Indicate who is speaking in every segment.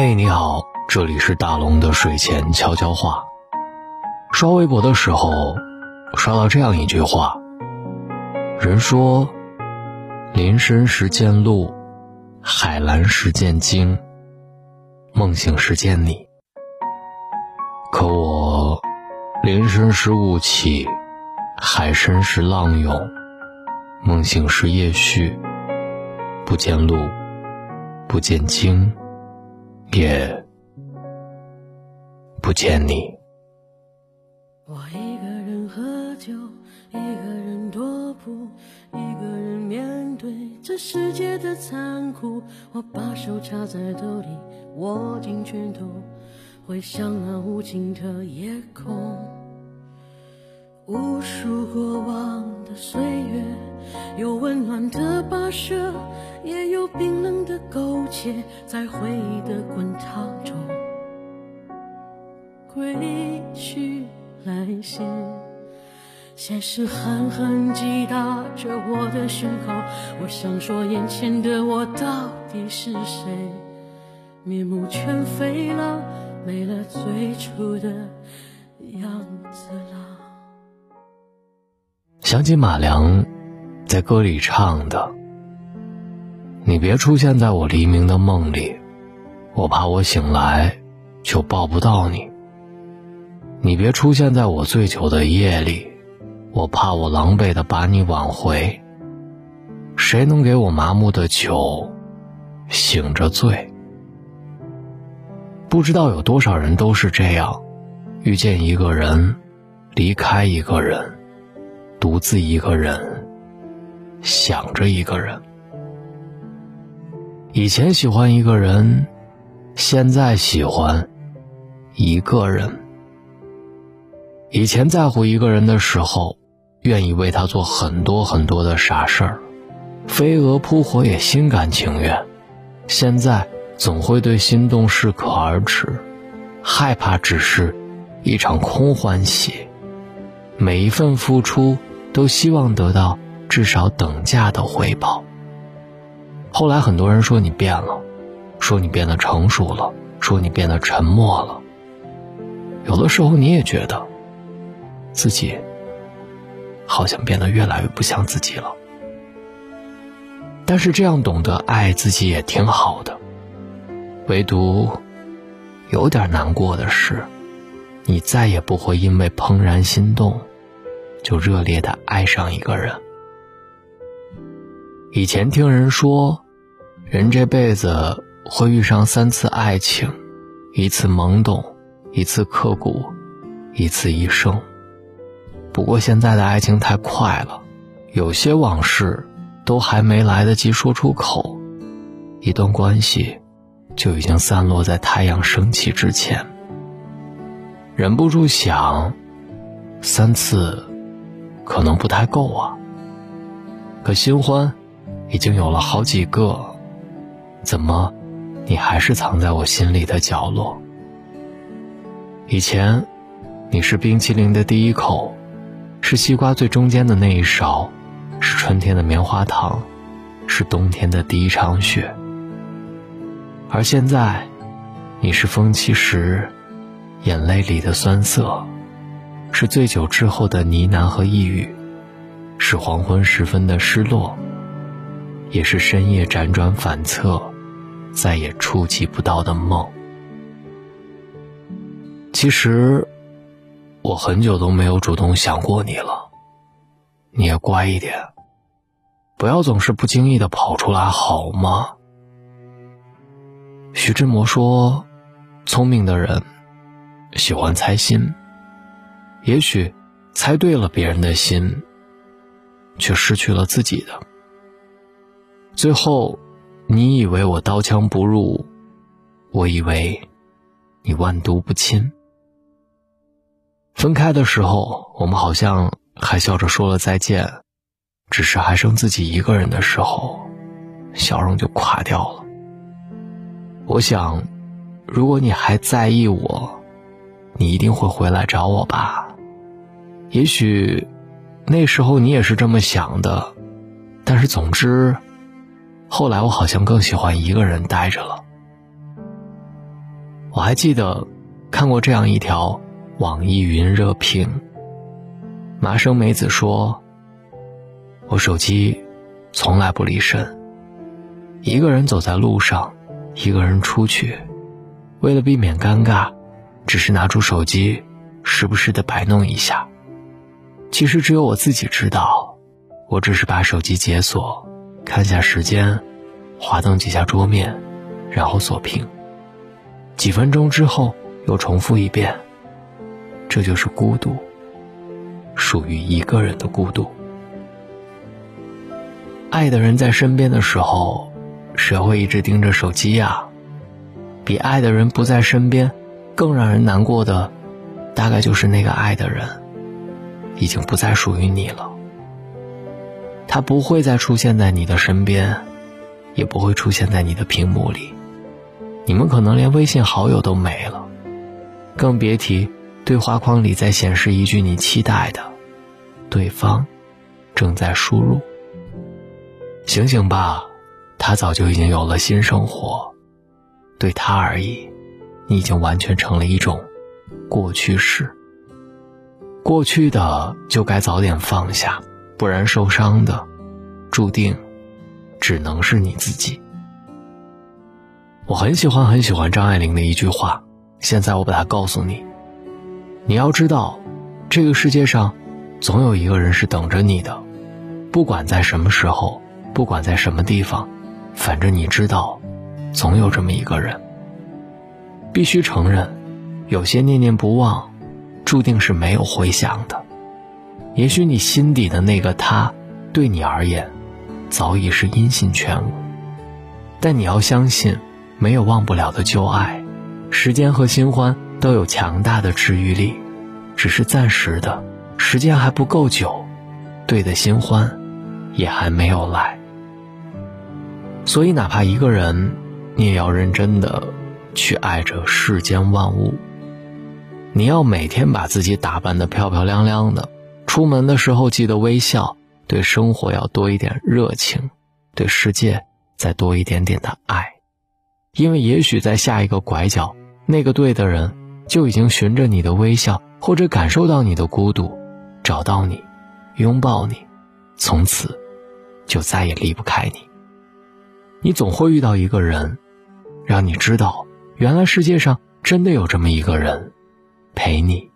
Speaker 1: 嘿，你好，这里是大龙的睡前悄悄话。刷微博的时候，刷到这样一句话：人说，林深时见鹿，海蓝时见鲸，梦醒时见你。可我，林深时雾起，海深时浪涌，梦醒时夜续，不见鹿，不见鲸。也不见你。
Speaker 2: 我一个人喝酒，一个人踱步，一个人面对这世界的残酷。我把手插在兜里，握紧拳头，回想那无尽的夜空。无数过往的岁月，有温暖的跋涉，也有冰冷的苟且，在回忆的滚烫中归去来兮。现实狠狠击打着我的胸口，我想说，眼前的我到底是谁？面目全非了，没了最初的样子了。
Speaker 1: 想起马良在歌里唱的：“你别出现在我黎明的梦里，我怕我醒来就抱不到你。你别出现在我醉酒的夜里，我怕我狼狈的把你挽回。谁能给我麻木的酒，醒着醉？不知道有多少人都是这样，遇见一个人，离开一个人。”独自一个人，想着一个人。以前喜欢一个人，现在喜欢一个人。以前在乎一个人的时候，愿意为他做很多很多的傻事儿，飞蛾扑火也心甘情愿。现在总会对心动适可而止，害怕只是一场空欢喜。每一份付出。都希望得到至少等价的回报。后来很多人说你变了，说你变得成熟了，说你变得沉默了。有的时候你也觉得，自己好像变得越来越不像自己了。但是这样懂得爱自己也挺好的。唯独有点难过的是，你再也不会因为怦然心动。就热烈的爱上一个人。以前听人说，人这辈子会遇上三次爱情，一次懵懂，一次刻骨，一次一生。不过现在的爱情太快了，有些往事都还没来得及说出口，一段关系就已经散落在太阳升起之前。忍不住想，三次。可能不太够啊，可新欢已经有了好几个，怎么你还是藏在我心里的角落？以前你是冰淇淋的第一口，是西瓜最中间的那一勺，是春天的棉花糖，是冬天的第一场雪。而现在，你是风起时眼泪里的酸涩。是醉酒之后的呢喃和抑郁，是黄昏时分的失落，也是深夜辗转反侧，再也触及不到的梦。其实，我很久都没有主动想过你了。你也乖一点，不要总是不经意的跑出来，好吗？徐志摩说：“聪明的人喜欢猜心。”也许猜对了别人的心，却失去了自己的。最后，你以为我刀枪不入，我以为你万毒不侵。分开的时候，我们好像还笑着说了再见，只是还剩自己一个人的时候，笑容就垮掉了。我想，如果你还在意我，你一定会回来找我吧。也许，那时候你也是这么想的，但是总之，后来我好像更喜欢一个人待着了。我还记得看过这样一条网易云热评。麻生美子说：“我手机从来不离身，一个人走在路上，一个人出去，为了避免尴尬，只是拿出手机，时不时的摆弄一下。其实只有我自己知道，我只是把手机解锁，看下时间，滑动几下桌面，然后锁屏。几分钟之后又重复一遍，这就是孤独。”属于一个人的孤独。爱的人在身边的时候，谁会一直盯着手机呀？比爱的人不在身边，更让人难过的，大概就是那个爱的人，已经不再属于你了。他不会再出现在你的身边，也不会出现在你的屏幕里。你们可能连微信好友都没了，更别提。对话框里再显示一句你期待的，对方正在输入。醒醒吧，他早就已经有了新生活。对他而已，你已经完全成了一种过去式。过去的就该早点放下，不然受伤的注定只能是你自己。我很喜欢很喜欢张爱玲的一句话，现在我把它告诉你。你要知道，这个世界上，总有一个人是等着你的，不管在什么时候，不管在什么地方，反正你知道，总有这么一个人。必须承认，有些念念不忘，注定是没有回响的。也许你心底的那个他，对你而言，早已是音信全无。但你要相信，没有忘不了的旧爱，时间和新欢。都有强大的治愈力，只是暂时的，时间还不够久，对的新欢也还没有来。所以，哪怕一个人，你也要认真的去爱着世间万物。你要每天把自己打扮的漂漂亮亮的，出门的时候记得微笑，对生活要多一点热情，对世界再多一点点的爱，因为也许在下一个拐角，那个对的人。就已经循着你的微笑，或者感受到你的孤独，找到你，拥抱你，从此就再也离不开你。你总会遇到一个人，让你知道，原来世界上真的有这么一个人，陪你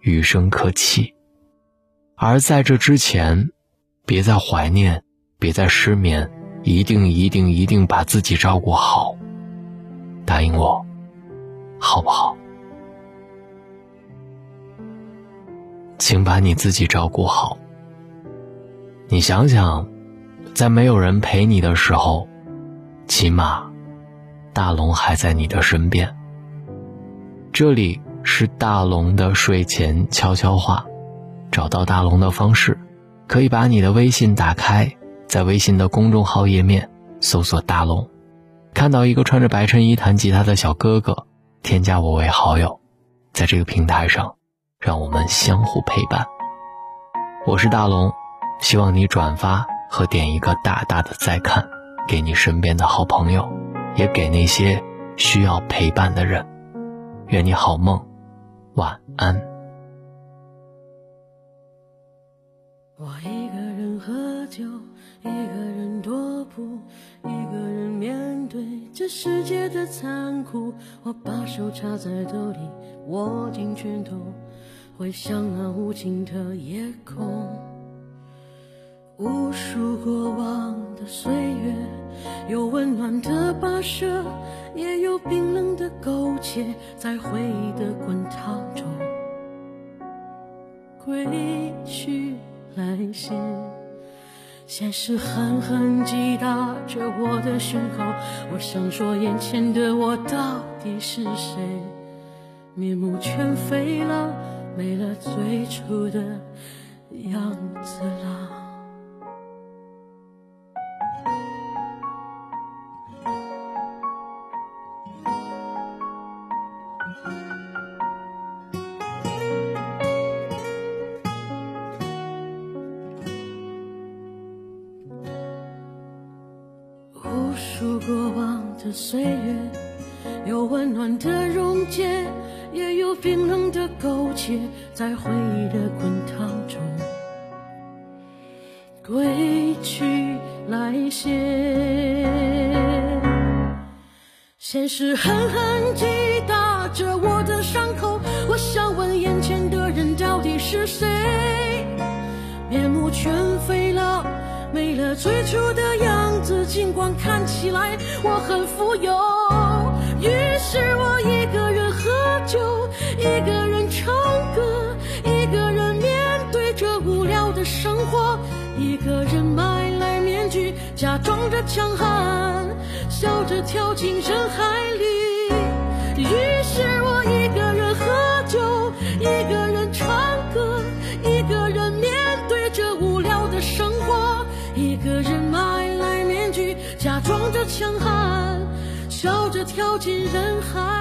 Speaker 1: 余生可期。而在这之前，别再怀念，别再失眠，一定一定一定把自己照顾好。答应我，好不好？请把你自己照顾好。你想想，在没有人陪你的时候，起码大龙还在你的身边。这里是大龙的睡前悄悄话，找到大龙的方式，可以把你的微信打开，在微信的公众号页面搜索“大龙”，看到一个穿着白衬衣弹吉他的小哥哥，添加我为好友，在这个平台上。让我们相互陪伴。我是大龙，希望你转发和点一个大大的再看，给你身边的好朋友，也给那些需要陪伴的人。愿你好梦，晚安。
Speaker 2: 我一个人喝酒，一个人踱步，一个人面对这世界的残酷。我把手插在兜里，握紧拳头。回想那无尽的夜空，无数过往的岁月，有温暖的跋涉，也有冰冷的苟且，在回忆的滚烫中，归去来兮，现实狠狠击打着我的胸口，我想说，眼前的我到底是谁？面目全非了。没了最初的样子了。无数过往的岁月，有温。暖的溶解，也有冰冷的苟且，在回忆的滚烫中，归去来兮。现实狠狠击着我的伤口，我想问眼前的人到底是谁？面目全非了，没了最初的样子，尽管看起来我很富有。于是我一个人喝酒，一个人唱歌，一个人面对着无聊的生活，一个人买来面具，假装着强悍。笑着跳进人海里，于是我一个人喝酒，一个人唱歌，一个人面对着无聊的生活，一个人买来面具，假装着强悍，笑着跳进人海。